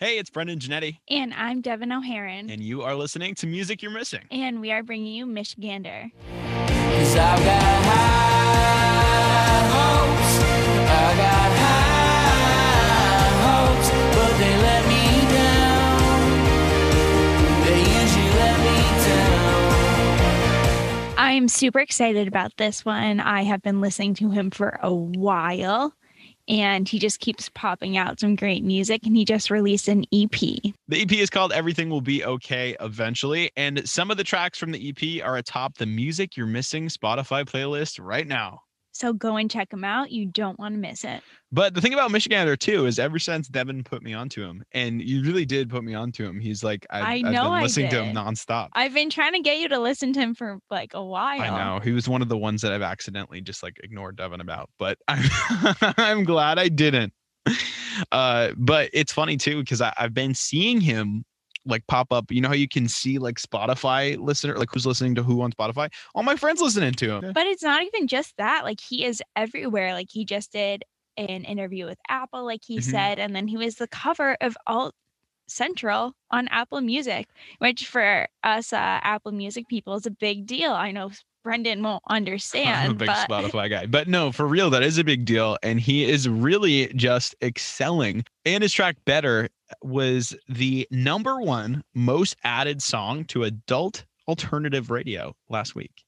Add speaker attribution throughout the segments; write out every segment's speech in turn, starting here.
Speaker 1: Hey, it's Brendan Janetti,
Speaker 2: And I'm Devin O'Haron.
Speaker 1: and you are listening to Music You're Missing.
Speaker 2: And we are bringing you Michigander.
Speaker 3: Cause I've got high hopes. I got high hopes, but they let me down. They usually let me down.
Speaker 2: I'm super excited about this one. I have been listening to him for a while and he just keeps popping out some great music and he just released an EP.
Speaker 1: The EP is called Everything Will Be Okay Eventually, and some of the tracks from the EP are atop the Music You're Missing Spotify playlist right now.
Speaker 2: So go and check him out. You don't want to miss it.
Speaker 1: But the thing about Michigander too is ever since Devin put me onto him, and you really did put me onto him, he's like I've,
Speaker 2: I
Speaker 1: I've
Speaker 2: know
Speaker 1: been
Speaker 2: I
Speaker 1: listening to him nonstop.
Speaker 2: I've been trying to get you to listen to him for like a while.
Speaker 1: I know he was one of the ones that I've accidentally just like ignored Devin about, but I'm I'm glad I didn't. Uh, but it's funny too because I've been seeing him like pop up. You know how you can see like Spotify listener, like who's listening to who on Spotify? All my friends listening to him.
Speaker 2: But it's not even just that. Like he is everywhere. Like he just did an interview with Apple, like he
Speaker 1: Mhm.
Speaker 2: said, and then he was the cover of Alt Central on Apple Music, which for us uh, Apple Music people is a big deal. I know Brendan won't understand,
Speaker 1: I'm a big
Speaker 2: but
Speaker 1: Spotify guy. But no, for real, that is a big deal. And he is really just excelling. And his track Better was the number one most added song to adult alternative radio last week.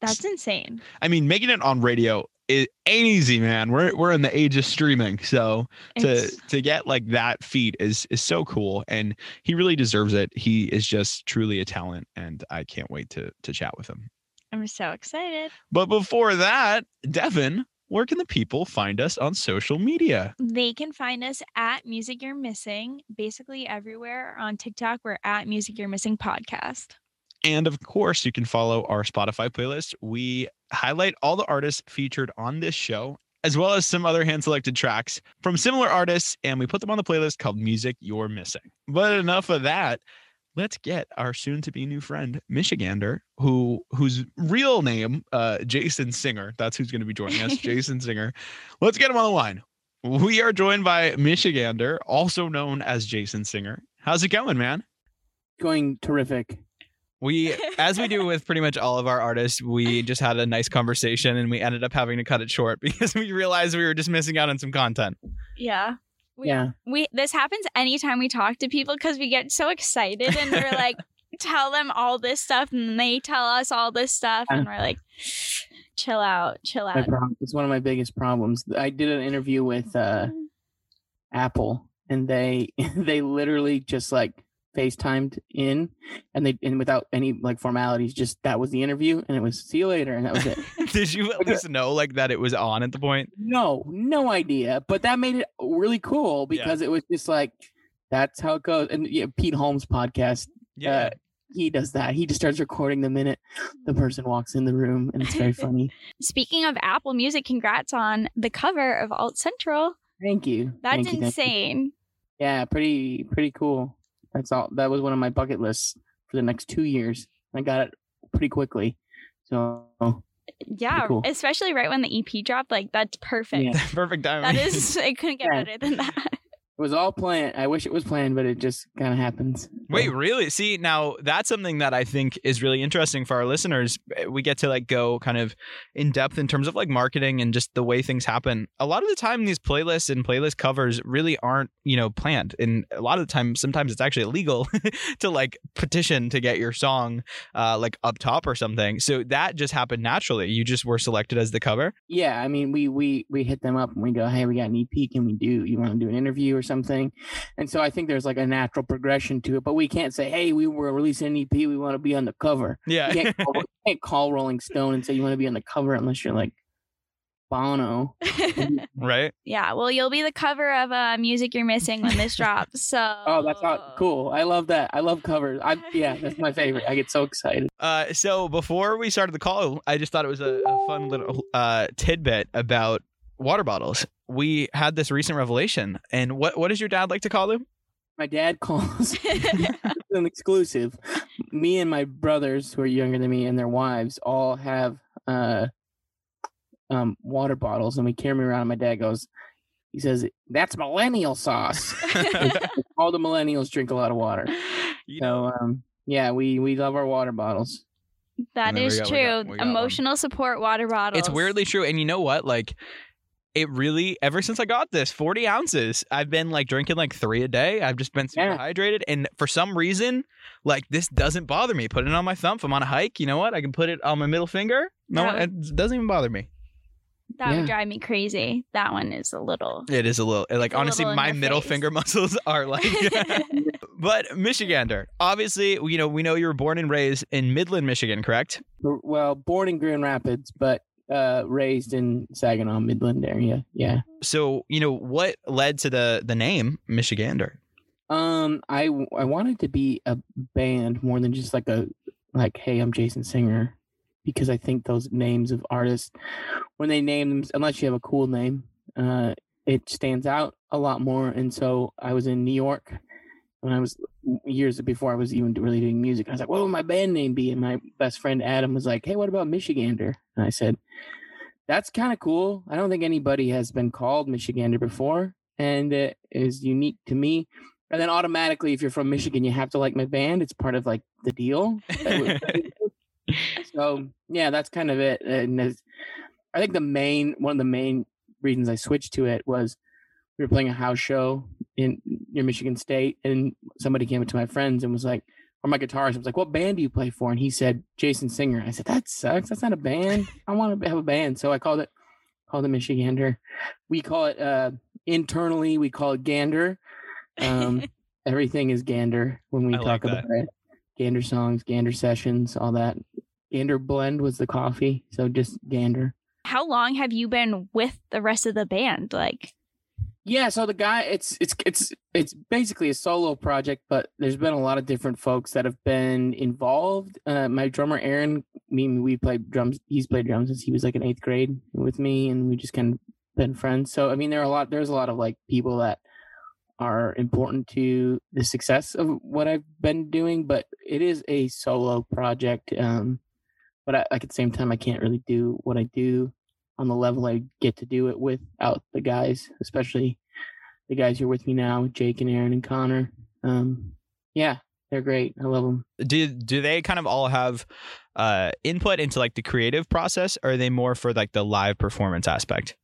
Speaker 2: that's insane.
Speaker 1: I mean, making it on radio it ain't easy, man. We're we're in the age of streaming. So to
Speaker 2: It's-
Speaker 1: to get like that feat is is so cool. And he really deserves it. He is just truly a talent. And I can't wait to to chat with him.
Speaker 2: I'm so excited.
Speaker 1: But before that, Devin, where can the people find us on social media?
Speaker 2: They can find us at Music You're Missing, basically everywhere on TikTok. We're at Music You're Missing podcast.
Speaker 1: And of course, you can follow our Spotify playlist. We highlight all the artists featured on this show, as well as some other hand selected tracks from similar artists, and we put them on the playlist called Music You're Missing. But enough of that. Let's get our soon to be new friend, Michigander, who whose real name, uh, Jason Singer. That's who's going to be joining us, Jason Singer. Let's get him on the line. We are joined by Michigander, also known as Jason Singer. How's it going, man?
Speaker 4: going terrific.
Speaker 5: We, as we do with pretty much all of our artists, we just had a nice conversation and we ended up having to cut it short because we realized we were just missing out on some content.
Speaker 2: Yeah. We,
Speaker 4: Yeah.
Speaker 2: we this happens anytime we talk to people because we get so excited and we're like tell them all this stuff and they tell us all this stuff and we're like chill out chill out
Speaker 4: problem. It's one of my biggest problems. I did an interview with uh, Apple, and they they literally just like FaceTimed in, and they and without any like formalities, just that was the interview, and it was see you later, and that was it.
Speaker 5: Did you at least know like that it was on at the point?
Speaker 4: no, no idea, but that made it really cool
Speaker 5: Yeah.
Speaker 4: because it was just like that's how it goes. And yeah, Pete Holmes podcast,
Speaker 5: Yeah.
Speaker 4: uh, he does that. He just starts recording the minute the person walks in the room, and it's very funny.
Speaker 2: speaking of apple music congrats on the cover of alt central
Speaker 4: Thank you.
Speaker 2: that's
Speaker 4: Thank you, thank you.
Speaker 2: insane
Speaker 4: Yeah, pretty pretty cool. That's all. That was one of my bucket lists for the next two years. I got it pretty quickly. So
Speaker 2: yeah
Speaker 4: cool.
Speaker 2: especially right when the ep dropped like that's perfect
Speaker 4: Yeah.
Speaker 5: Perfect timing.
Speaker 2: that is it couldn't get
Speaker 4: Yeah.
Speaker 2: better than that
Speaker 4: it was all planned. I wish it was planned, but it just kind of happens.
Speaker 5: Wait, really? See, now that's something that I think is really interesting for our listeners. Eh, We get to like go kind of in depth in terms of like marketing and just the way things happen. A lot of the time, these playlists and playlist covers really aren't, you know, planned. And a lot of the time, sometimes it's actually illegal to like petition to get your song uh, like up top or something. So that just happened naturally. You just were selected as the cover.
Speaker 4: yeah, I mean, we we we hit them up and we go, hey, we got an EP. Can we do? You want to do an interview or something? And so I think there's like a natural progression to it, but we can't say, hey, we were releasing an EP. We want to be on the cover.
Speaker 5: Yeah.
Speaker 4: You can't, call, you can't call Rolling Stone and say you want to be on the cover unless you're like Bono.
Speaker 5: right.
Speaker 2: yeah well you'll be the cover of uh music you're missing when this drops so
Speaker 4: Oh, that's not cool. I love that. I love covers. I yeah, that's my favorite. I get so excited.
Speaker 5: Uh, so before we started the call, I just thought it was a, a fun little uh, tidbit about water bottles. We had this recent revelation, and what what does your dad like to call them?
Speaker 4: My dad calls an exclusive. Me and my brothers, who are younger than me, and their wives all have uh, um, water bottles, and we carry them around. And my dad goes, He says that's millennial sauce. All the millennials drink a lot of water.
Speaker 1: You know,
Speaker 4: So um, yeah, we we love our water bottles.
Speaker 2: That is
Speaker 1: There we
Speaker 2: is
Speaker 1: go, we
Speaker 2: true.
Speaker 1: got- we got one.
Speaker 2: Emotional support water bottles.
Speaker 1: it's weirdly true. And you know what? Like, it really, ever since I got this, 40 ounces, I've been like drinking like three a day. I've just been super
Speaker 4: Yeah.
Speaker 1: hydrated. And for some reason, like, this doesn't bother me. Put it on my thumb. If I'm on a hike, you know what? I can put it on my middle finger. No,
Speaker 2: That
Speaker 1: it doesn't even bother me.
Speaker 2: That
Speaker 4: Yeah.
Speaker 2: would drive me crazy. That one is a little.
Speaker 1: It is a little, like, honestly,
Speaker 2: little
Speaker 1: my middle
Speaker 2: face.
Speaker 1: finger muscles are like, but Michigander, obviously, you know, we know you were born and raised in Midland, Michigan, correct?
Speaker 4: Well, born in Grand Rapids, but uh, raised in Saginaw, Midland area. Yeah.
Speaker 1: So, you know, what led to the the name Michigander?
Speaker 4: Um, I I wanted to be a band more than just like a like, hey, I'm Jason Singer, because I think those names of artists, when they name them, unless you have a cool name, uh, it stands out a lot more. And so I was in New York when I was years before I was even really doing music. I was like, what would my band name be? And my best friend Adam was like, hey, what about Michigander? And I said, that's kind of cool. I don't think anybody has been called Michigander before, and it is unique to me. And then automatically, if you're from Michigan, you have to like my band. It's part of like the deal. so yeah, that's kind of it. And I think the main one of the main reasons I switched to it was we were playing a house show in near Michigan State, and somebody came up to my friends and was like, or my guitarist I was like, "What band do you play for?" And he said, "Jason Singer." I said, "That sucks. That's not a band. I want to have a band." So I called it called it Michigander. We call it uh internally we call it Gander. Um, everything is Gander when we
Speaker 1: I like
Speaker 4: talk about it. Gander songs, Gander sessions, all that. Gander blend was the coffee, so just Gander.
Speaker 2: How long have you been with the rest of the band? Like,
Speaker 4: Yeah, so the guy, it's it's it's it's basically a solo project, but there's been a lot of different folks that have been involved. Uh, my drummer Aaron, me, we played drums. He's played drums since he was like in eighth grade with me, and we just kind of been friends. So I mean, there are a lot. There's a lot of like people that are important to the success of what I've been doing, but it is a solo project. Um, but I, like at the same time, I can't really do what I do on the level I get to do it without the guys, especially the guys who are with me now, Jake and Aaron and Connor. Um, yeah, they're great. I love them.
Speaker 1: do do they kind of all have uh input into like the creative process or are they more for like the live performance aspect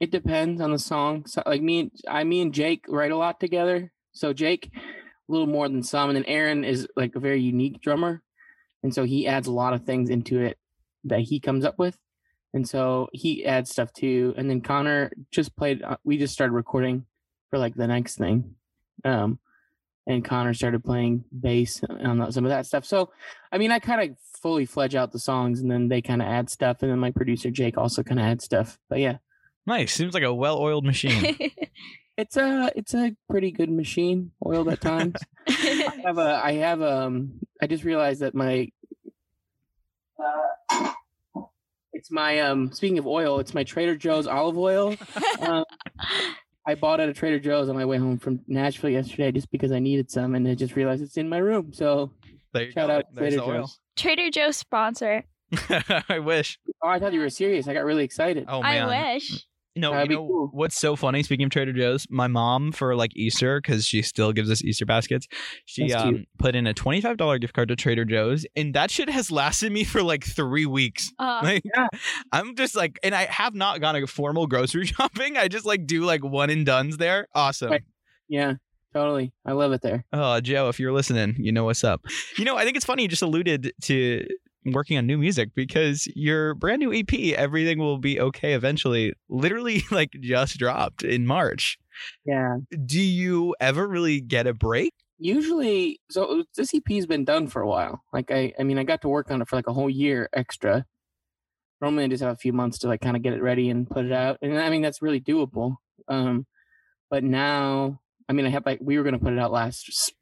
Speaker 4: It depends on the song. So, like me and I, me and Jake write a lot together. So Jake, a little more than some, and then Aaron is like a very unique drummer, and so he adds a lot of things into it that he comes up with, and so he adds stuff too. And then Connor just played. Uh, we just started recording for like the next thing, um, and Connor started playing bass on some of that stuff. So, I mean, I kind of fully fledge out the songs, and then they kind of add stuff, and then my producer Jake also kind of adds stuff. But yeah.
Speaker 1: nice seems like a well-oiled machine
Speaker 4: It's a it's a pretty good machine, oiled at times. I have a I have um I just realized that my uh, it's my um speaking of oil, it's my Trader Joe's olive oil. Um, I bought at a Trader Joe's on my way home from Nashville yesterday just because I needed some and I just realized it's in my room. So
Speaker 1: there you
Speaker 4: shout
Speaker 1: go
Speaker 4: out
Speaker 1: There's
Speaker 4: Trader. Joe's.
Speaker 2: Trader Joe's sponsor.
Speaker 1: i wish
Speaker 4: Oh, I thought you were serious. I got really excited.
Speaker 1: oh man
Speaker 2: I wish.
Speaker 1: No
Speaker 4: That'd
Speaker 1: you know
Speaker 4: cool.
Speaker 1: what's so funny speaking of trader joe's my mom for like easter because she still gives us easter baskets she um put in a $25 gift card to trader joe's and that shit has lasted me for like three weeks
Speaker 2: Uh,
Speaker 1: like
Speaker 4: Yeah.
Speaker 1: i'm just like and i have not gone a formal grocery shopping i just like do like one and duns there awesome
Speaker 4: Right. Yeah, totally. I love it there.
Speaker 1: Oh, Joe, if you're listening, you know what's up. You know, I think it's funny you just alluded to working on new music because your brand new EP, Everything Will Be Okay Eventually, literally like just dropped in March.
Speaker 4: Yeah.
Speaker 1: Do you ever really get a break?
Speaker 4: usually so this ep's been done for a while like i i mean i got to work on it for like a whole year extra normally i just have a few months to like kind of get it ready and put it out and i mean that's really doable um but now i mean i have like we were going to put it out last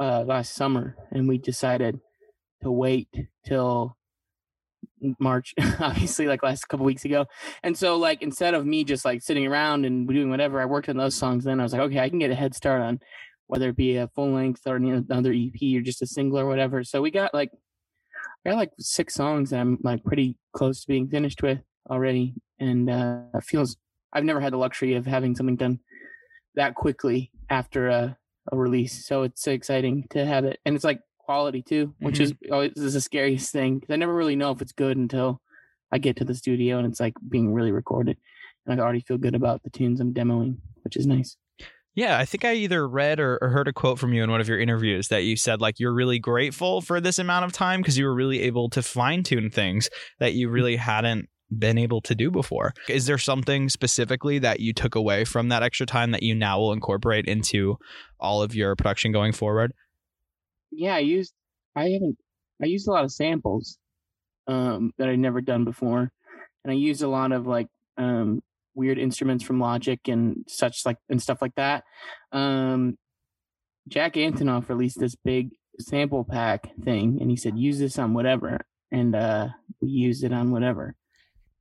Speaker 4: uh last summer and we decided to wait till march obviously like last couple weeks ago and so like instead of me just like sitting around and doing whatever i worked on those songs then i was like okay i can get a head start on whether it be a full length or another EP or just a single or whatever. So we got like I got like six songs that I'm like pretty close to being finished with already, and uh, it feels I've never had the luxury of having something done that quickly after a, a release. So it's exciting to have it, and it's like quality too, which is mm-hmm. always is the scariest thing because I never really know if it's good until I get to the studio and it's like being really recorded, and I already feel good about the tunes I'm demoing, which is nice.
Speaker 1: Yeah, I think I either read or, or heard a quote from you in one of your interviews that you said like you're really grateful for this amount of time because you were really able to fine tune things that you really hadn't been able to do before. Is there something specifically that you took away from that extra time that you now will incorporate into all of your production going forward?
Speaker 4: Yeah, I used I haven't I used a lot of samples um that I'd never done before. And I used a lot of like um weird instruments from Logic and such like and stuff like that. Um Jack Antonoff released this big sample pack thing and he said use this on whatever and uh we used it on whatever.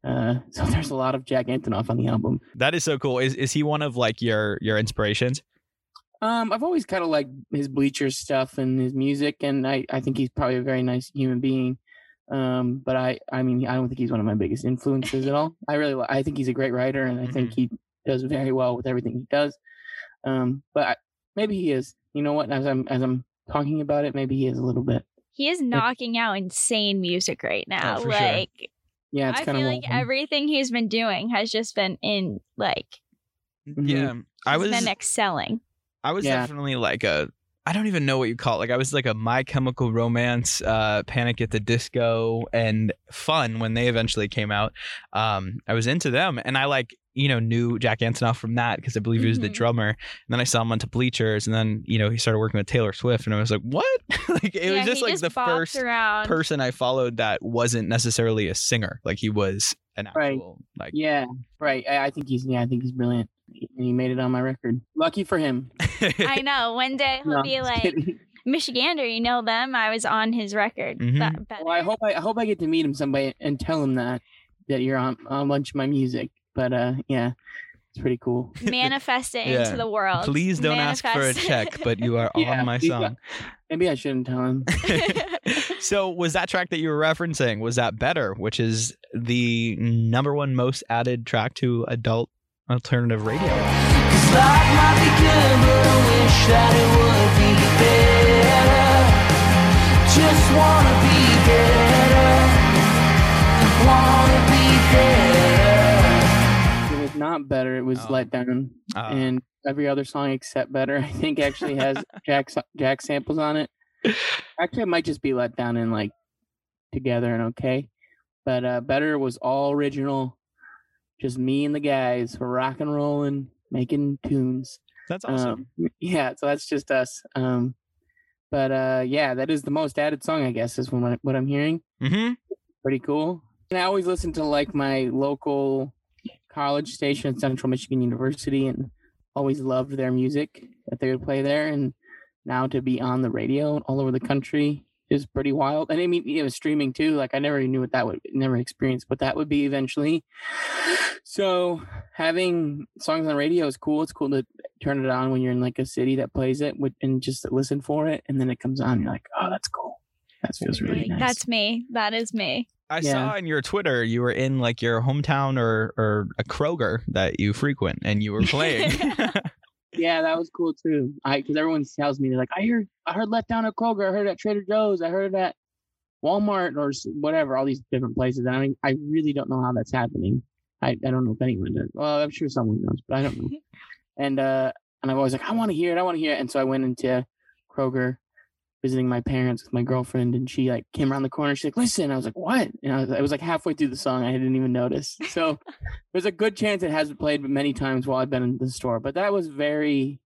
Speaker 4: Uh so there's a lot of Jack Antonoff on the album.
Speaker 1: That is so cool. Is is he one of like your your inspirations?
Speaker 4: Um, I've always kind of liked his Bleachers stuff and his music, and I, I think he's probably a very nice human being. Um, but I, I mean, I don't think he's one of my biggest influences at all. I really, I think he's a great writer, and I think he does very well with everything he does. Um, but I, maybe he is. You know what? As I'm, as I'm talking about it, maybe he is a little bit.
Speaker 2: he is knocking out insane music right now.
Speaker 1: for sure.
Speaker 2: like
Speaker 4: Yeah, it's
Speaker 2: I
Speaker 4: kind
Speaker 2: feel
Speaker 4: of
Speaker 2: like everything he's been doing has just been in like.
Speaker 1: Yeah. I
Speaker 2: he's
Speaker 1: was
Speaker 2: been excelling.
Speaker 1: I was
Speaker 4: Yeah.
Speaker 1: definitely like a I don't even know what you call it. Like I was like a My Chemical Romance, uh, Panic at the Disco, and Fun when they eventually came out. Um, I was into them, and I like you know knew Jack Antonoff from that because I believe he was the
Speaker 2: Mhm.
Speaker 1: drummer. And then I saw him onto Bleachers, and then you know he started working with Taylor Swift, and I was like, what? like it
Speaker 2: yeah,
Speaker 1: was just like
Speaker 2: just
Speaker 1: the first
Speaker 2: around.
Speaker 1: person I followed that wasn't necessarily a singer. Like he was an
Speaker 4: Right.
Speaker 1: actual like.
Speaker 4: Yeah, right. I, I think he's, yeah, I think he's brilliant, he made it on my record. Lucky for him.
Speaker 2: I know. One day he'll
Speaker 4: No,
Speaker 2: be like
Speaker 4: kidding.
Speaker 2: Michigander. You know them. I was on his record.
Speaker 1: Mhm.
Speaker 4: Well, I hope I, I hope I get to meet him someday and tell him that that you're on on a bunch of my music. But uh, yeah, it's pretty cool.
Speaker 2: manifest it
Speaker 1: Yeah.
Speaker 2: into the world.
Speaker 1: Please don't ask for a check, but you are
Speaker 4: Yeah,
Speaker 1: on my
Speaker 4: please
Speaker 1: song.
Speaker 4: Maybe I shouldn't tell him.
Speaker 1: so was that track that you were referencing was that better which is the number one most added track to adult alternative radio
Speaker 3: Cause life might be good, but I wish that it would be better. Just wanna be better. Wanna be better.
Speaker 4: It was not better. It was
Speaker 1: Oh.
Speaker 4: let down,
Speaker 1: Uh,
Speaker 4: and every other song except better, I think, actually has Jack Jack samples on it. Actually, it might just be let down and like together and okay. But uh, better was all original. Just me and the guys were rock and rolling, making tunes.
Speaker 1: that's awesome
Speaker 4: Um, yeah, so that's just us. Um, but uh, yeah, that is the most added song, I guess, is what, what I'm hearing.
Speaker 1: hmm
Speaker 4: Pretty cool. And I always listen to like my local college station at Central Michigan University and always loved their music that they would play there. And now to be on the radio all over the country is pretty wild. And I mean, it was streaming too. Like I never knew what that would, never experienced what that would be eventually. So having songs on the radio is cool. It's cool to turn it on when you're in like a city that plays it and just listen for it. And then it comes on. You're like, oh, that's cool. That feels really nice.
Speaker 2: That's me. That is me.
Speaker 1: i
Speaker 4: Yeah.
Speaker 1: saw on your twitter you were in like your hometown or or a kroger that you frequent and you were playing
Speaker 4: Yeah, that was cool too. I because everyone tells me they're like, I heard, I heard let down at Kroger, I heard at Trader Joe's, I heard at Walmart or whatever, all these different places. And I mean, I really don't know how that's happening. I, I don't know if anyone does. Well, I'm sure someone knows, but I don't know. and uh, and I'm always like, I want to hear it, I want to hear it. And so I went into Kroger, visiting my parents with my girlfriend, and she like came around the corner. She's like, "Listen," I was like, "What?" And I was, it was like halfway through the song, I didn't even notice. So there's a good chance it has been played many times while I've been in the store. But that was very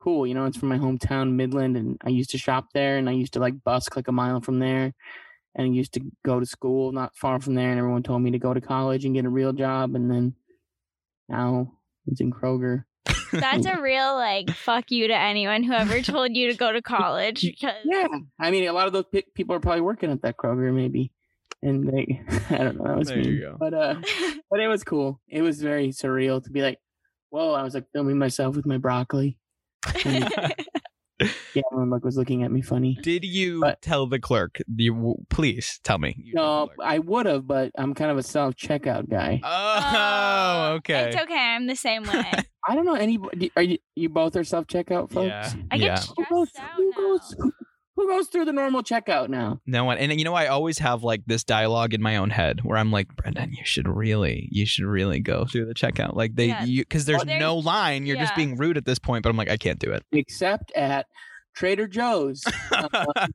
Speaker 4: cool. You know, it's from my hometown, Midland, and I used to shop there, and I used to like bus like a mile from there, and I used to go to school not far from there, and everyone told me to go to college and get a real job, and then now it's in Kroger.
Speaker 2: That's a real like fuck you to anyone who ever told you to go to college because
Speaker 4: Yeah, I mean, a lot of those pe- people are probably working at that Kroger, maybe, and they, I don't know, that was
Speaker 1: There you
Speaker 4: mean.
Speaker 1: go.
Speaker 4: but uh, but it was cool. It was very surreal to be like, whoa, I was like filming myself with my broccoli. Yeah, everyone like was looking at me funny.
Speaker 1: Did you
Speaker 4: But-
Speaker 1: tell the clerk? You please tell me.
Speaker 4: No. I would have, but I'm kind of a self checkout guy.
Speaker 1: Oh, okay.
Speaker 2: It's okay. I'm the same way.
Speaker 4: I don't know any. Are you? You both are self checkout folks.
Speaker 1: Yeah.
Speaker 2: I get
Speaker 1: yeah.
Speaker 4: Who goes,
Speaker 2: out
Speaker 4: who,
Speaker 2: now.
Speaker 4: goes, who, who goes through the normal checkout now?
Speaker 1: No one. And you know, I always have like this dialogue in my own head where I'm like, Brendan, you should really, you should really go through the checkout. Like they,
Speaker 2: Yeah.
Speaker 1: you, because there's
Speaker 2: Well, there's-
Speaker 1: no line. You're just being rude at this point. But I'm like, I can't do it.
Speaker 4: Except at Trader Joe's. Uh,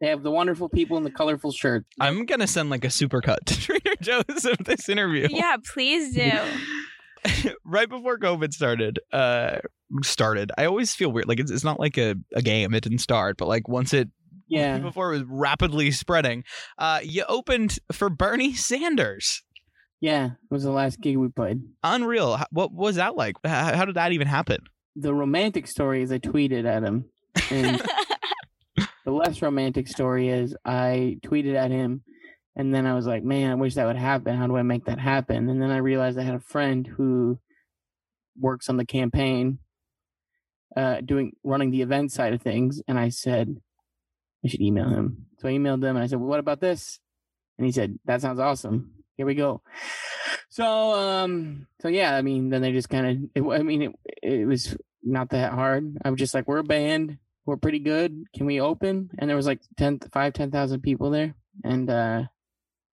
Speaker 4: they have the wonderful people in the colorful shirts.
Speaker 1: I'm gonna send like a supercut to Trader Joe's of this interview.
Speaker 2: yeah, please do.
Speaker 1: right before COVID started, uh, started. I always feel weird. Like it's, it's not like a, a game. It didn't start, but like once it
Speaker 4: Yeah.
Speaker 1: before it was rapidly spreading, uh, you opened for Bernie Sanders.
Speaker 4: Yeah. It was the last gig we played.
Speaker 1: Unreal. What was that like? H- How did that even happen?
Speaker 4: The romantic story is I tweeted at him. And the less romantic story is I tweeted at him and then I was like, man, I wish that would happen. How do I make that happen? And then I realized I had a friend who works on the campaign, uh, doing running the event side of things. And I said, I should email him. So I emailed them and I said, well, what about this? And he said, that sounds awesome. Here we go. So, um, so yeah, I mean, then they just kind of, I mean, it, it was not that hard. I was just like, we're a band we're pretty good. Can we open? And there was like 10, 5, 10,000 people there. And uh,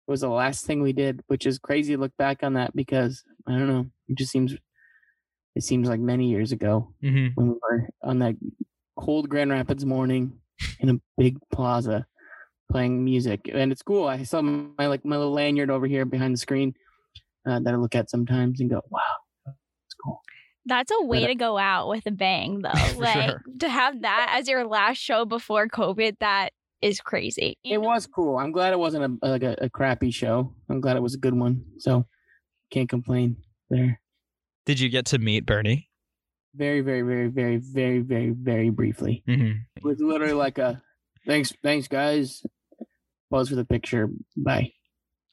Speaker 4: it was the last thing we did, which is crazy to look back on that because I don't know. It just seems, it seems like many years ago
Speaker 1: Mm-hmm.
Speaker 4: when we were on that cold Grand Rapids morning in a big plaza playing music. And it's cool. I saw my like my little lanyard over here behind the screen uh, that I look at sometimes and go, wow, it's cool.
Speaker 2: That's a way
Speaker 4: But, uh,
Speaker 2: to go out with a bang, though. Like
Speaker 1: sure.
Speaker 2: to have that as your last show before COVID, that is crazy. You
Speaker 4: It
Speaker 2: know?
Speaker 4: was cool. I'm glad it wasn't a like a, a crappy show. I'm glad it was a good one. So can't complain there.
Speaker 1: Did you get to meet Bernie?
Speaker 4: Very, very, very, very, very, very, very briefly.
Speaker 1: Mm-hmm.
Speaker 4: It was literally like a thanks, thanks guys. Pose for the picture. Bye.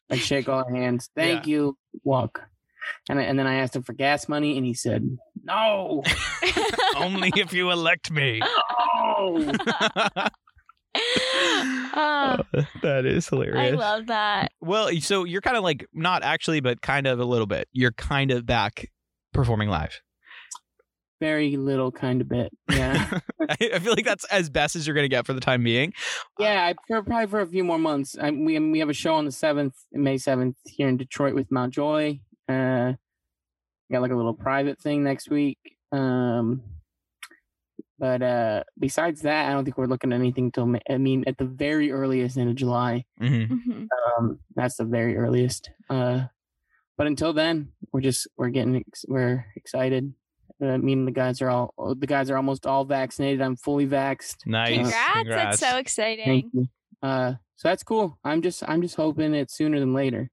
Speaker 4: Like shake all hands. Thank you. Walk. And I, and then I asked him for gas money, and he said no,
Speaker 1: Only if you elect me.
Speaker 4: no.
Speaker 2: Ah,
Speaker 1: that is hilarious.
Speaker 2: I love that.
Speaker 1: Well, so you're kind of like not actually, but kind of a little bit. You're kind of back performing live.
Speaker 4: Very little kind of bit. Yeah.
Speaker 1: I I feel like that's as best as you're gonna get for the time being.
Speaker 4: Yeah, I for probably for a few more months. I, we we have a show on the seventh, May seventh, here in Detroit with Mount Joy. Uh, got like a little private thing next week. Um, but uh, besides that, I don't think we're looking at anything till. I mean, at the very earliest end of July.
Speaker 1: Mm-hmm.
Speaker 2: Mhm.
Speaker 4: Um, that's the very earliest. Uh, but until then, we're just we're getting ex- we're excited. Uh, me and the guys are all the guys are almost all vaccinated. I'm fully vaxxed.
Speaker 1: Nice.
Speaker 2: Congrats,
Speaker 1: Congrats.
Speaker 2: That's so exciting.
Speaker 4: Thank you. Uh, so that's cool. I'm just I'm just hoping it's sooner than later.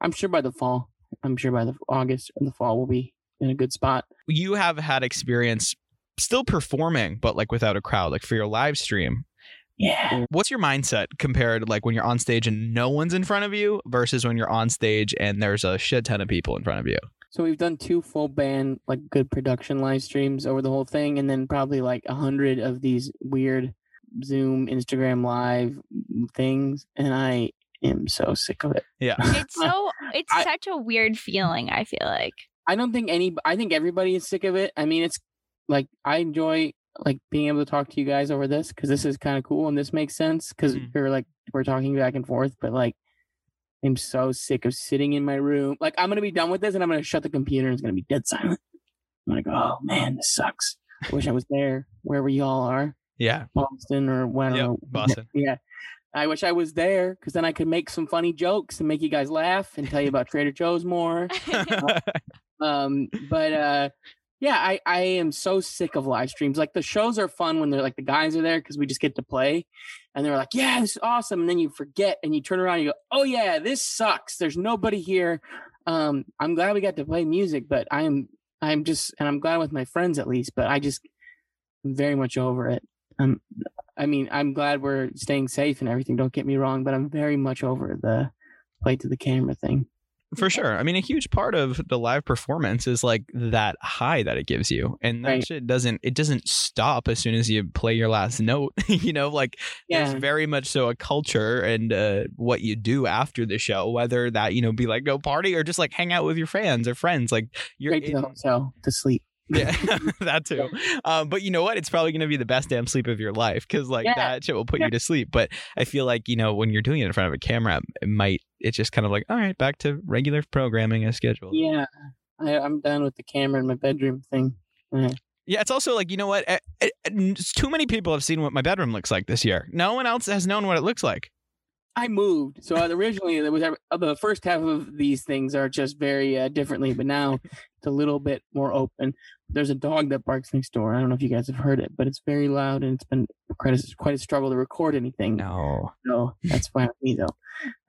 Speaker 4: I'm sure by the fall. I'm sure by the August or the fall we'll be in a good spot.
Speaker 1: you have had experience still performing, but like without a crowd, like for your live stream.
Speaker 4: Yeah.
Speaker 1: What's your mindset compared like when you're on stage and no one's in front of you versus when you're on stage and there's a shit ton of people in front of you?
Speaker 4: So we've done two full band like good production live streams over the whole thing, and then probably like a hundred of these weird Zoom, Instagram live things, and I am so sick of it.
Speaker 1: Yeah.
Speaker 2: It's so it's
Speaker 4: I-
Speaker 2: such a weird feeling, I feel like.
Speaker 4: I don't think any. I think everybody is sick of it. I mean, it's like I enjoy like being able to talk to you guys over this because this is kind of cool and this makes sense because
Speaker 1: Mhm.
Speaker 4: we're like we're talking back and forth. But like, I'm so sick of sitting in my room. Like, I'm gonna be done with this and I'm gonna shut the computer and it's gonna be dead silent. I'm like, oh man, this sucks. I wish I was there wherever y'all are,
Speaker 1: Yeah.
Speaker 4: Boston or whatever.
Speaker 1: Yep, Boston.
Speaker 4: Yeah. I wish I was there because then I could make some funny jokes and make you guys laugh and tell you about Trader Joe's more um but uh yeah i i am so sick of live streams like the shows are fun when they're like the guys are there because we just get to play and they're like yeah is awesome and then you forget and you turn around and you go oh yeah this sucks there's nobody here. Um i'm glad we got to play music but i am i'm just and i'm glad with my friends at least but i just am very much over it. Um i mean i'm glad we're staying safe and everything don't get me wrong but i'm very much over the play to the camera thing
Speaker 1: For sure. I mean, a huge part of the live performance is like that high that it gives you. And that
Speaker 4: Right.
Speaker 1: shit doesn't it doesn't stop as soon as you play your last note. you know, like
Speaker 4: Yeah.
Speaker 1: very much so a culture and uh, what you do after the show, whether that, you know, be like go party or just like hang out with your fans or friends. Like you're
Speaker 4: Straight to the hotel to sleep.
Speaker 1: Yeah, that too. Um, but you know what? It's probably going to be the best damn sleep of your life because like
Speaker 4: Yeah.
Speaker 1: that shit will put you to sleep. But I feel like you know when you're doing it in front of a camera, it might it's just kind of like all right, back to regular programming as scheduled.
Speaker 4: Yeah, I, I'm done with the camera in my bedroom thing.
Speaker 1: Yeah, it's also like you know what? Eh, eh, Too many people have seen what my bedroom looks like this year. No one else has known what it looks like.
Speaker 4: I moved, so originally there was uh, the first half of these things are just very uh, differently, but now it's a little bit more open. There's a dog that barks next door. I don't know if you guys have heard it, but it's very loud and it's been quite a, quite a struggle to record anything.
Speaker 1: No.
Speaker 4: So that's fine with me though,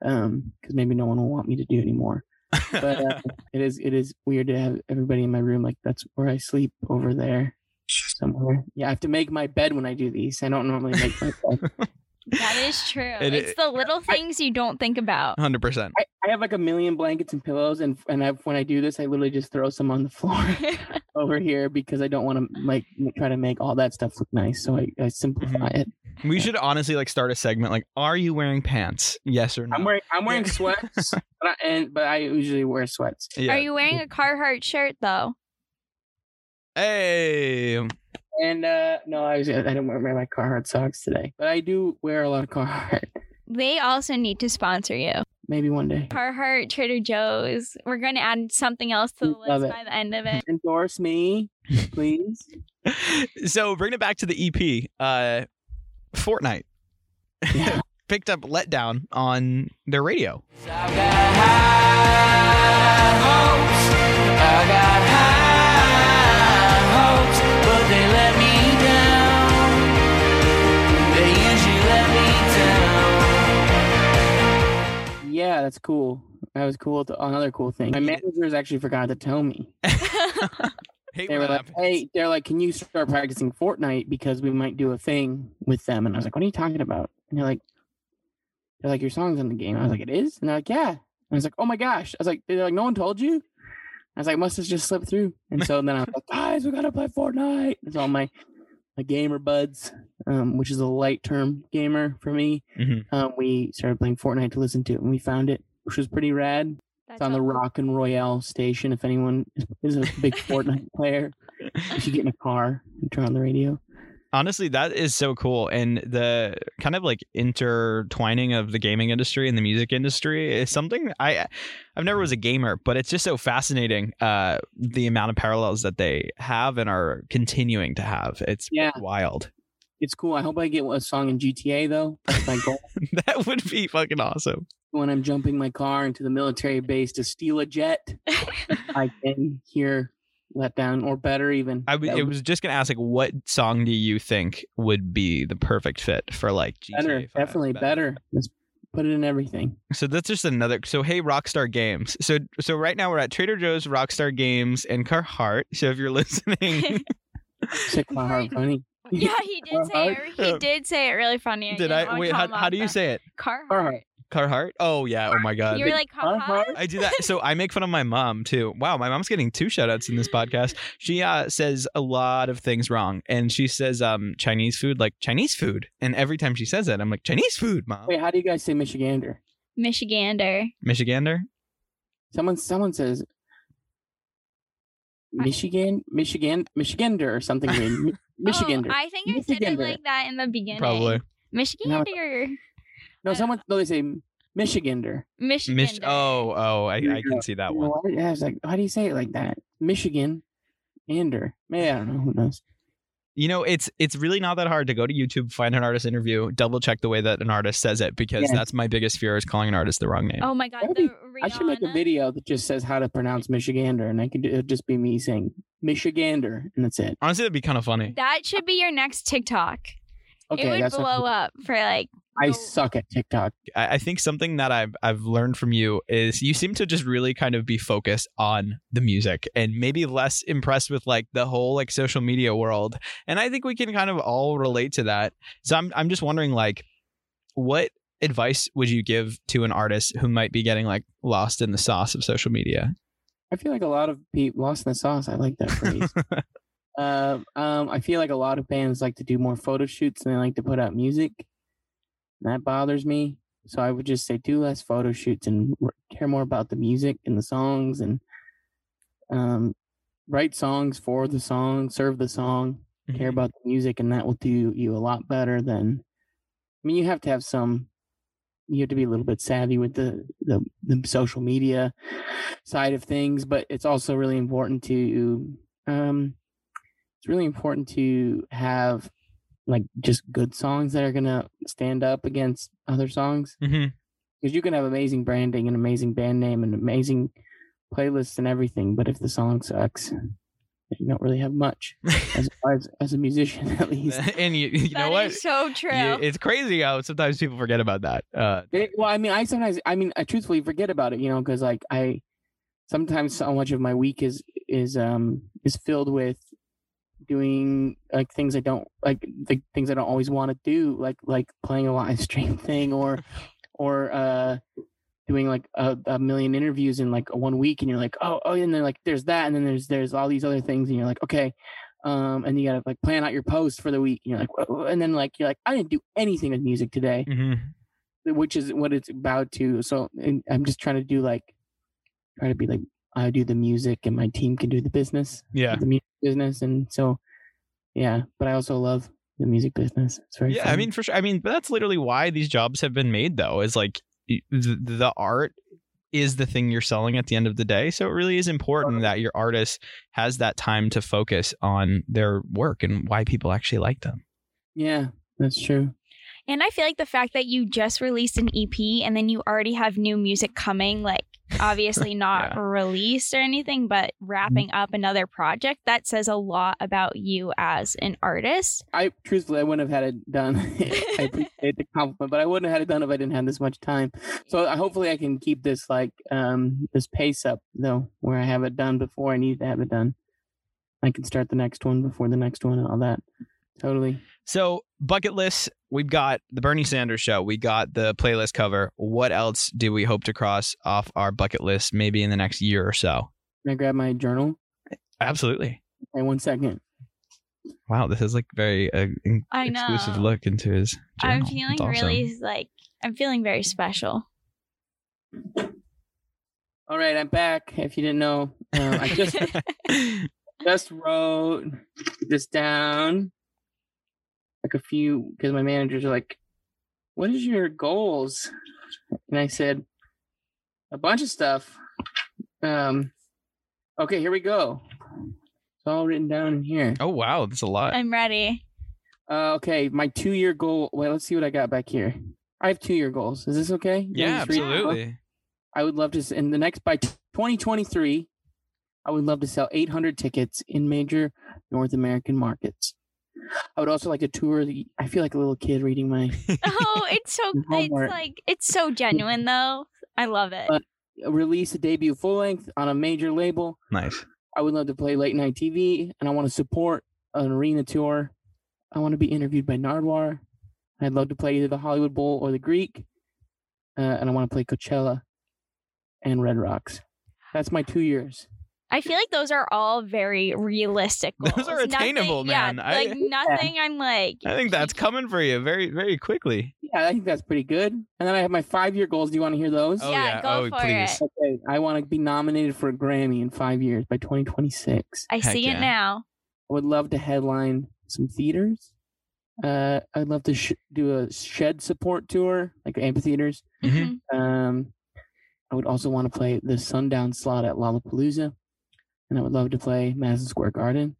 Speaker 4: because maybe no one will want me to do anymore. But uh, it is it is weird to have everybody in my room like that's where I sleep over there somewhere. Yeah, I have to make my bed when I do these. I don't normally make my bed.
Speaker 2: That is true.
Speaker 1: It-
Speaker 2: it's the little things you don't think about.
Speaker 1: Hundred percent.
Speaker 4: I, I have like a million blankets and pillows, and and I, when I do this, I literally just throw some on the floor over here because I don't want to like try to make all that stuff look nice. So I, I simplify mm-hmm. it.
Speaker 1: We should honestly like start a segment like, are you wearing pants? Yes or no?
Speaker 4: I'm wearing I'm wearing sweats, but I, and but I usually wear sweats.
Speaker 1: Yeah.
Speaker 2: Are you wearing a Carhartt shirt though?
Speaker 1: Hey.
Speaker 4: And uh no, I was I didn't wear my Carhartt socks today, but I do wear a lot of Carhartt.
Speaker 2: They also need to sponsor you.
Speaker 4: Maybe one day.
Speaker 2: Carhartt, Trader Joe's. We're going to add something else to the
Speaker 4: Love
Speaker 2: list
Speaker 4: it.
Speaker 2: by the end of it.
Speaker 4: Endorse me, please.
Speaker 1: so bring it back to the EP. Uh, Fortnite
Speaker 4: Yeah.
Speaker 1: picked up Letdown on their radio.
Speaker 4: That's cool. That was cool. Another cool thing. My managers actually forgot to tell me.
Speaker 1: Hate
Speaker 4: They were like,
Speaker 1: happens.
Speaker 4: "Hey, they're like, can you start practicing Fortnite because we might do a thing with them?" And I was like, "What are you talking about?" And they're like, "They're like, your song's in the game." I was like, "It is?" And they're like, "Yeah." And I was like, "Oh my gosh!" I was like, "They're like, no one told you?" I was like, "Must have just slipped through." And so then I was like, "Guys, we gotta play Fortnite." And so all my my gamer buds, um, which is a light term gamer for me,
Speaker 1: Mhm.
Speaker 4: um, we started playing Fortnite to listen to it, and we found it, which was pretty rad. It's on the Rock and Royale station. If anyone is a big Fortnite player, if you get in a car and turn on the radio.
Speaker 1: Honestly, that is so cool. And the kind of like intertwining of the gaming industry and the music industry is something I I've never was a gamer, but it's just so fascinating uh the amount of parallels that they have and are continuing to have. It's
Speaker 4: Yeah.
Speaker 1: wild.
Speaker 4: It's cool. I hope I get a song in GTA though. That's my goal.
Speaker 1: that would be fucking awesome.
Speaker 4: when I'm jumping my car into the military base to steal a jet, I can hear "Let Down" or better even.
Speaker 1: I w-
Speaker 4: That
Speaker 1: was just gonna ask like what song do you think would be the perfect fit for like
Speaker 4: be
Speaker 1: GTA
Speaker 4: better,
Speaker 1: 5?
Speaker 4: definitely better. Let's put it in everything.
Speaker 1: So that's just another. So hey, Rockstar Games. So so right now we're at Trader Joe's, Rockstar Games, and Carhartt. So if you're listening,
Speaker 4: Sick my heart funny.
Speaker 2: yeah, he did say it. He did say it really funny.
Speaker 1: did I wait? How, how do you say it?
Speaker 2: Carhartt?
Speaker 4: Carhartt.
Speaker 1: Carhartt. Oh yeah. Oh my god.
Speaker 2: You were like
Speaker 4: Carhartt?
Speaker 2: Carhartt?
Speaker 1: I do that. So I make fun of my mom too. Wow, my mom's getting two shout outs in this podcast. She uh, says a lot of things wrong. And she says um Chinese food like Chinese food. And every time she says that, I'm like, Chinese food, mom.
Speaker 4: Wait, how do you guys say Michigander?
Speaker 2: Michigander.
Speaker 1: Michigander?
Speaker 4: Someone, someone says Michigan, Michigan, Michigander or something weird. Mi- Michigander.
Speaker 2: Oh, I think I said it like that in the beginning.
Speaker 1: Probably.
Speaker 2: Michigander.
Speaker 4: No,
Speaker 2: I
Speaker 4: someone. No, they say Michigander.
Speaker 2: Michigander.
Speaker 1: Mich- oh, oh, I, I can see that
Speaker 4: You
Speaker 1: one.
Speaker 4: know? Yeah, I was like, how do you say it like that? Michigan, Ander. Maybe I don't know. Who knows?
Speaker 1: You know, it's it's really not that hard to go to YouTube, find an artist interview, double check the way that an artist says it because
Speaker 4: Yeah.
Speaker 1: that's my biggest fear is calling an artist the wrong name.
Speaker 2: Oh my god. The
Speaker 4: be- I should make a video that just says how to pronounce Michigander, and I could it'd just be me saying Michigander, and that's it.
Speaker 1: Honestly, that'd be kind of funny.
Speaker 2: That should be your next TikTok.
Speaker 4: Okay,
Speaker 2: it would
Speaker 4: that's
Speaker 2: blow up for like.
Speaker 4: I suck at TikTok.
Speaker 1: I, I think something that I've I've learned from you is you seem to just really kind of be focused on the music and maybe less impressed with like the whole like social media world. And I think we can kind of all relate to that. So I'm I'm just wondering like what advice would you give to an artist who might be getting like lost in the sauce of social media?
Speaker 4: I feel like a lot of people lost in the sauce. I like that phrase. uh, um, I feel like a lot of bands like to do more photo shoots and they like to put out music. And that bothers me. So I would just say do less photo shoots and care more about the music and the songs and um, write songs for the song, serve the song, care
Speaker 1: Mhm.
Speaker 4: about the music, and that will do you a lot better than. I mean, you have to have some. You have to be a little bit savvy with the the, the social media side of things, but it's also really important to. Um, it's really important to have like just good songs that are gonna stand up against other songs
Speaker 1: Mhm.
Speaker 4: because you can have amazing branding and amazing band name and amazing playlists and everything, but if the song sucks, you don't really have much as as, as a musician at least.
Speaker 1: and you, you know
Speaker 2: That
Speaker 1: what?
Speaker 2: is so true.
Speaker 1: You- it's crazy how sometimes people forget about that. Uh,
Speaker 4: It- well, I mean, I sometimes, I mean, I truthfully forget about it, you know, because like I sometimes so much of my week is is um is filled with doing like things I don't like the things I don't always want to do, like like playing a live stream thing or or uh doing like a, a million interviews in like one week and you're like oh oh and then like there's that and then there's there's all these other things and you're like okay um and you gotta like plan out your post for the week and you're like "Whoa," and then like you're like i didn't do anything with music today
Speaker 1: mhm.
Speaker 4: which is what it's about to. So and I'm just trying to do like try to be like I do the music and my team can do the business,
Speaker 1: Yeah.
Speaker 4: the music business, and so yeah. But I also love the music business. It's very
Speaker 1: Yeah, I mean, for sure. I mean, but that's literally why these jobs have been made, though, is like the, the art is the thing you're selling at the end of the day. So it really is important that your artist has that time to focus on their work and why people actually like them.
Speaker 4: yeah, that's true.
Speaker 2: And I feel like the fact that you just released an EP and then you already have new music coming, like obviously not
Speaker 1: Yeah.
Speaker 2: released or anything, but wrapping up another project, that says a lot about you as an artist.
Speaker 4: I truthfully I wouldn't have had it done. I appreciate the compliment, but I wouldn't have had it done if I didn't have this much time. So I, hopefully I can keep this like um this pace up though, where I have it done before I need to have it done. I can start the next one before the next one and all that. Totally.
Speaker 1: So, bucket list, we've got the Bernie Sanders show, we got the playlist cover. What else do we hope to cross off our bucket list maybe in the next year or so?
Speaker 4: Can I grab my journal?
Speaker 1: Absolutely.
Speaker 4: Okay, one second.
Speaker 1: Wow, this is like very uh, in-
Speaker 2: I
Speaker 1: exclusive
Speaker 2: know.
Speaker 1: look into his.
Speaker 2: I'm feeling
Speaker 1: awesome.
Speaker 2: really like, I'm feeling very special.
Speaker 4: All right, I'm back. If you didn't know, um, I just just wrote this down, like a few, because my managers are like, "What is your goals?" And I said, "A bunch of stuff." Um, okay, here we go. It's all written down in here.
Speaker 1: oh wow, that's a lot.
Speaker 2: I'm ready.
Speaker 4: Uh, okay, my two-year goal. Wait, let's see what I got back here. I have two-year goals. Is this okay? You
Speaker 1: yeah,
Speaker 4: wanna just read it?
Speaker 1: absolutely.
Speaker 4: I would love to s- in the next by 2023. I would love to sell 800 tickets in major North American markets. I would also like to tour the. I feel like a little kid reading my
Speaker 2: Oh, it's so, it's like, it's so genuine though. I love it.
Speaker 4: Uh, release a debut full length on a major label.
Speaker 1: Nice.
Speaker 4: I would love to play late night TV, and I want to support an arena tour. I want to be interviewed by Nardwuar. I'd love to play either the Hollywood Bowl or the Greek, uh, and I want to play Coachella and Red Rocks. That's my two years.
Speaker 2: I feel like those are all very realistic goals.
Speaker 1: Those are attainable,
Speaker 2: Nothing-
Speaker 1: man.
Speaker 2: Yeah,
Speaker 1: I-
Speaker 2: like nothing. I'm like.
Speaker 1: I think that's coming for you very, very quickly.
Speaker 4: Yeah, I think that's pretty good. And then I have my five year goals. Do you want to hear those?
Speaker 1: Oh
Speaker 2: Yeah,
Speaker 1: yeah.
Speaker 2: go
Speaker 1: oh
Speaker 2: for
Speaker 1: please.
Speaker 2: it.
Speaker 4: Okay, I want to be nominated for a Grammy in five years by 2026.
Speaker 2: I
Speaker 1: Heck
Speaker 2: see
Speaker 1: yeah.
Speaker 2: it now.
Speaker 4: I would love to headline some theaters. Uh, I'd love to sh- do a shed support tour, like amphitheaters.
Speaker 1: Mhm.
Speaker 4: Um, I would also want to play the sundown slot at Lollapalooza, and I would love to play Madison Square Garden,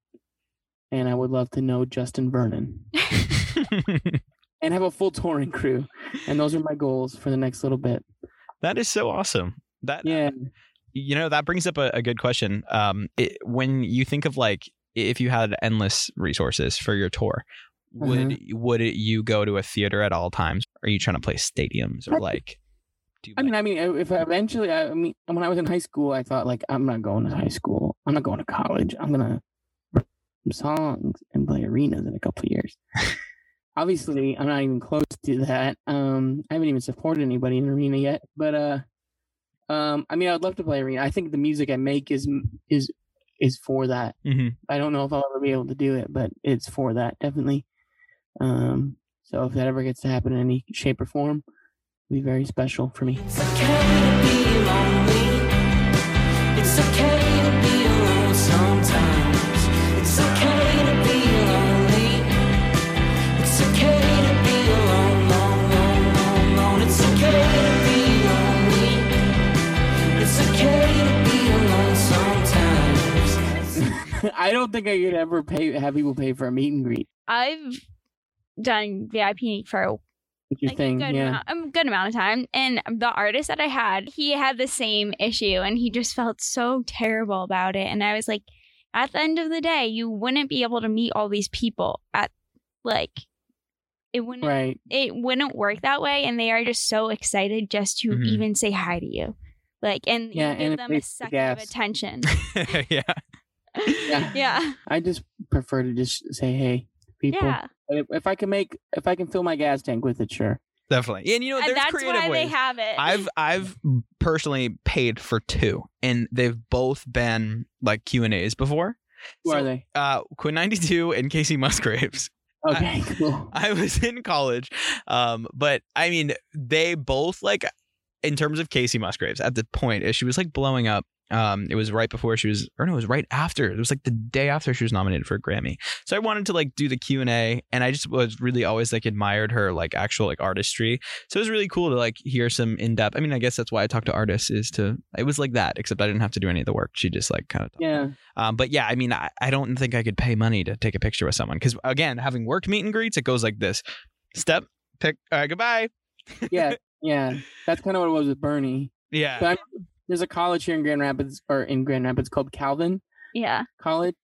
Speaker 4: and I would love to know Justin Vernon and have a full touring crew. And those are my goals for the next little bit.
Speaker 1: that is so awesome. That
Speaker 4: Yeah,
Speaker 1: you know that brings up a, a good question. Um, it, when you think of like if you had endless resources for your tour, would would it, you go to a theater at all times? Are you trying to play stadiums or like? Do you
Speaker 4: I mean, I mean, if I eventually, I I mean, when I was in high school, I thought like, I'm not going to high school. I'm not going to college. I'm gonna write some songs and play arenas in a couple of years. obviously I'm not even close to that. Um, I haven't even supported anybody in arena yet, but uh, um, I mean, I'd love to play arena. I think the music I make is is is for that.
Speaker 1: hmm
Speaker 4: I don't know if I'll ever be able to do it, but it's for that definitely. Um, so if that ever gets to happen in any shape or form, be very special for me.
Speaker 3: It's okay to be lonely. It's okay to be alone sometimes. It's okay to be lonely. It's okay to be alone, long, long, long, long. It's okay to be lonely. It's okay to be alone sometimes.
Speaker 4: I don't think I could ever pay have people pay for a meet and greet.
Speaker 2: I've done VIP for a
Speaker 4: It's your
Speaker 2: like,
Speaker 4: thing,
Speaker 2: good
Speaker 4: yeah.
Speaker 2: amount, a good amount of time. And the artist that I had, he had the same issue and he just felt so terrible about it. And I was like, at the end of the day, you wouldn't be able to meet all these people at like it wouldn't
Speaker 4: Right.
Speaker 2: it wouldn't work that way and they are just so excited just to
Speaker 1: Mhm.
Speaker 2: even say hi to you. Like and
Speaker 4: Yeah,
Speaker 2: you give
Speaker 4: and
Speaker 2: them a
Speaker 4: pays the
Speaker 2: second of attention.
Speaker 1: yeah.
Speaker 4: Yeah.
Speaker 2: yeah.
Speaker 4: I just prefer to just say hey to people.
Speaker 2: Yeah.
Speaker 4: If, if I can make if I can fill my gas tank with it, sure.
Speaker 1: Definitely. And you know,
Speaker 2: And
Speaker 1: there's
Speaker 2: that's
Speaker 1: creative
Speaker 2: why
Speaker 1: ways.
Speaker 2: they have it.
Speaker 1: I've I've personally paid for two, and they've both been like Q and A's before.
Speaker 4: Who
Speaker 1: So,
Speaker 4: are they?
Speaker 1: Uh, Quinn ninety two and Kacey Musgraves.
Speaker 4: Okay, cool.
Speaker 1: I was in college, um, but I mean, they both like, in terms of Kacey Musgraves, at the point as she was like blowing up. Um, it was right before she was, or no, it was right after. It was like the day after she was nominated for a Grammy. So I wanted to like do the Q and A, and I just was really always like admired her like actual like artistry. So it was really cool to like hear some in depth. I mean, I guess that's why I talk to artists is to. It was like that, except I didn't have to do any of the work. She just like kind of.
Speaker 4: Yeah.
Speaker 1: Um, but yeah, I mean, I, I don't think I could pay money to take a picture with someone because again, having worked meet and greets, it goes like this: step, pick, all right, goodbye.
Speaker 4: Yeah. Yeah. That's kind of what it was with Bernie.
Speaker 1: Yeah,
Speaker 4: So there's a college here in Grand Rapids or in Grand Rapids called Calvin
Speaker 2: yeah.
Speaker 4: College.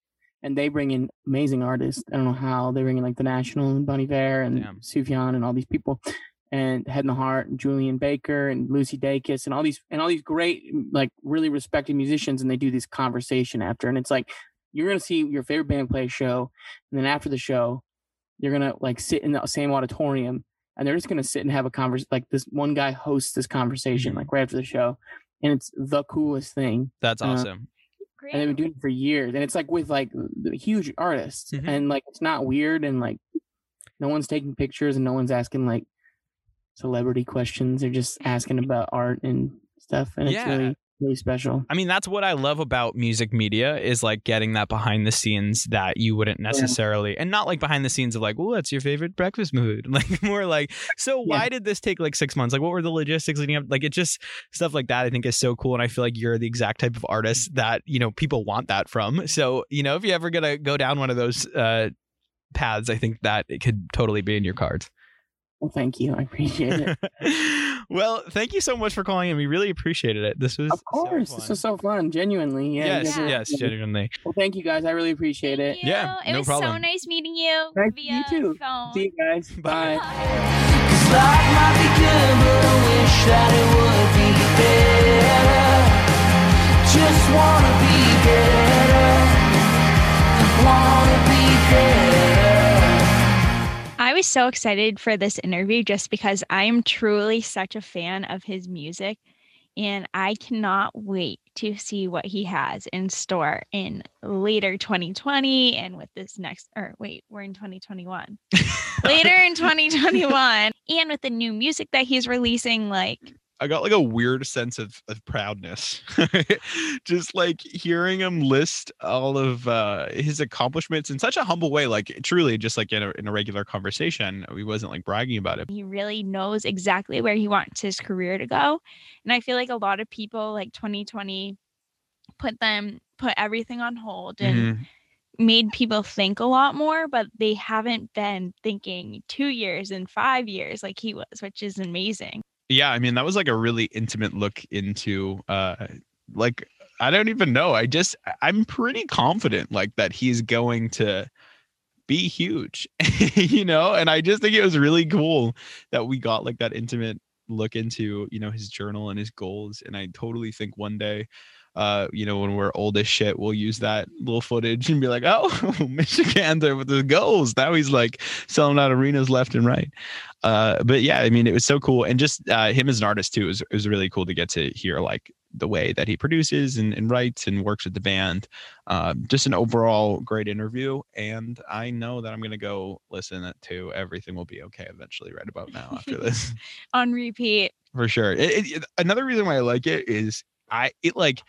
Speaker 4: And they bring in amazing artists. I don't know how they bring in like the National and Bon Iver and
Speaker 1: Damn.
Speaker 4: Sufjan and all these people, and Head and the Heart and Julien Baker and Lucy Dacus and all these and all these great like really respected musicians. And they do this conversation after, and it's like you're gonna see your favorite band play a show, and then after the show, you're gonna like sit in the same auditorium, and they're just gonna sit and have a conversation. Like this one guy hosts this conversation
Speaker 1: Mhm.
Speaker 4: like right after the show, and it's the coolest thing
Speaker 1: that's
Speaker 4: uh,
Speaker 1: awesome.
Speaker 2: Great.
Speaker 4: and they've been doing it for years and it's like with like huge artists
Speaker 1: Mhm.
Speaker 4: and like it's not weird and like no one's taking pictures and no one's asking like celebrity questions they're just asking about art and stuff and it's
Speaker 1: Yeah.
Speaker 4: really really special
Speaker 1: I mean, that's what I love about music media is like getting that behind the scenes that you wouldn't necessarily, and not like behind the scenes of like, well, what's your favorite breakfast mood? Like more like, so why did this take like six months? Like, what were the logistics leading up? Like, it just stuff like that. I think is so cool, and I feel like you're the exact type of artist that you know people want that from. So you know, if you're ever gonna go down one of those uh, paths, I think that it could totally be in your cards.
Speaker 4: well thank you i appreciate it
Speaker 1: well, thank you so much for calling in. We really appreciated it. This was
Speaker 4: of
Speaker 1: so
Speaker 4: course
Speaker 1: fun.
Speaker 4: this was so fun genuinely yeah you
Speaker 1: yes,
Speaker 4: guys
Speaker 1: yes, genuinely.
Speaker 4: well thank you guys i really appreciate it
Speaker 2: you.
Speaker 1: Yeah,
Speaker 2: it
Speaker 1: no
Speaker 2: was so nice meeting you
Speaker 4: Thank
Speaker 2: via
Speaker 4: you too.
Speaker 2: phone.
Speaker 4: see you guys
Speaker 1: Bye.
Speaker 4: bye.
Speaker 3: I
Speaker 2: was so excited for this interview just because I am truly such a fan of his music and I cannot wait to see what he has in store in later 2020 and with this next or wait, we're in 2021. later in 2021 and with the new music that he's releasing like
Speaker 6: I got like a weird sense of, of proudness. just like hearing him list all of uh, his accomplishments in such a humble way, like truly just like in a, in a regular conversation. He wasn't like bragging about it.
Speaker 2: he really knows exactly where he wants his career to go and i feel like a lot of people like 2020 put them put everything on hold and
Speaker 6: Mhm.
Speaker 2: made people think a lot more but they haven't been thinking two years and five years like he was which is amazing
Speaker 6: Yeah, I mean that was like a really intimate look into uh like I don't even know. I just I'm pretty confident like that he's going to be huge. you know, and I just think it was really cool that we got like that intimate look into, you know, his journal and his goals and I totally think one day
Speaker 1: uh, you know, when we're old as shit, we'll use that little footage and be like, oh, Michigander with the goals. Now he's like selling out arenas left and right. Uh, but yeah, I mean, it was so cool. And just uh, him as an artist too, it was, it was really cool to get to hear like the way that he produces and, and writes and works with the band. Um, just an overall great interview. And I know that I'm going to go listen to Everything Will Be Okay eventually, right about now after this
Speaker 2: On repeat.
Speaker 1: for sure. It, it, another reason why I like it is I it like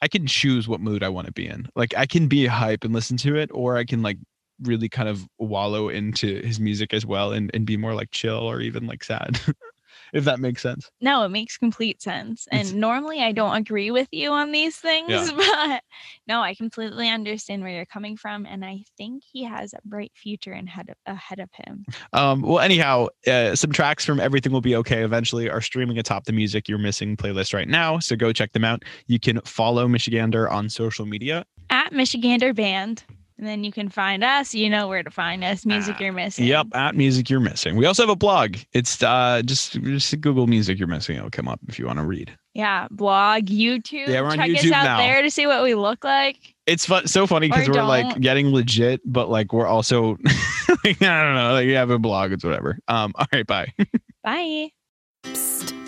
Speaker 1: I can choose what mood I want to be in. Like I can be hype and listen to it, or I can like really kind of wallow into his music as well and, and be more like chill or even like sad. if that makes sense.
Speaker 2: No, it makes complete sense. And
Speaker 1: It's-
Speaker 2: normally I don't agree with you on these things,
Speaker 1: Yeah.
Speaker 2: but no, I completely understand where you're coming from. And I think he has a bright future ahead of, ahead of him.
Speaker 1: Um, well, anyhow, uh, some tracks from Everything Will Be Okay eventually are streaming atop the Music You're Missing playlist right now. So go check them out. You can follow Michigander on social media.
Speaker 2: At Michigander Band. And then you can find us. You know where to find us. Music
Speaker 1: Ah,
Speaker 2: You're Missing.
Speaker 1: Yep, at Music You're Missing. We also have a blog. It's uh, just just Google Music You're Missing. It'll come up if you want to read.
Speaker 2: Yeah. Blog, YouTube.
Speaker 1: Yeah, we're on
Speaker 2: Check us
Speaker 1: YouTube
Speaker 2: out
Speaker 1: now.
Speaker 2: there to see what we look like.
Speaker 1: It's fun, so funny because we're like
Speaker 2: don't.
Speaker 1: getting legit, but like we're also like, I don't know, like you have a blog, it's whatever. Um, all right, bye.
Speaker 2: Bye.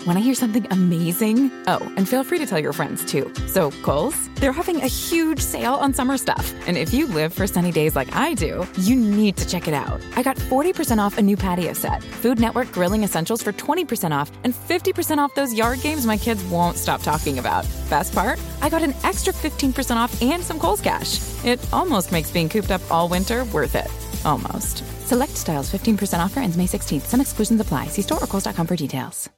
Speaker 7: Want to hear something amazing? Oh, and feel free to tell your friends too. So, Kohl's, they're having a huge sale on summer stuff. And if you live for sunny days like I do, you need to check it out. I got 40% off a new patio set, Food Network grilling essentials for 20% off, and 50% off those yard games my kids won't stop talking about. Best part? I got an extra 15% off and some Kohl's cash. It almost makes being cooped up all winter worth it. Almost. Select styles 15% offer ends May 16th. Some exclusions apply. See store or Kohl's.com for details.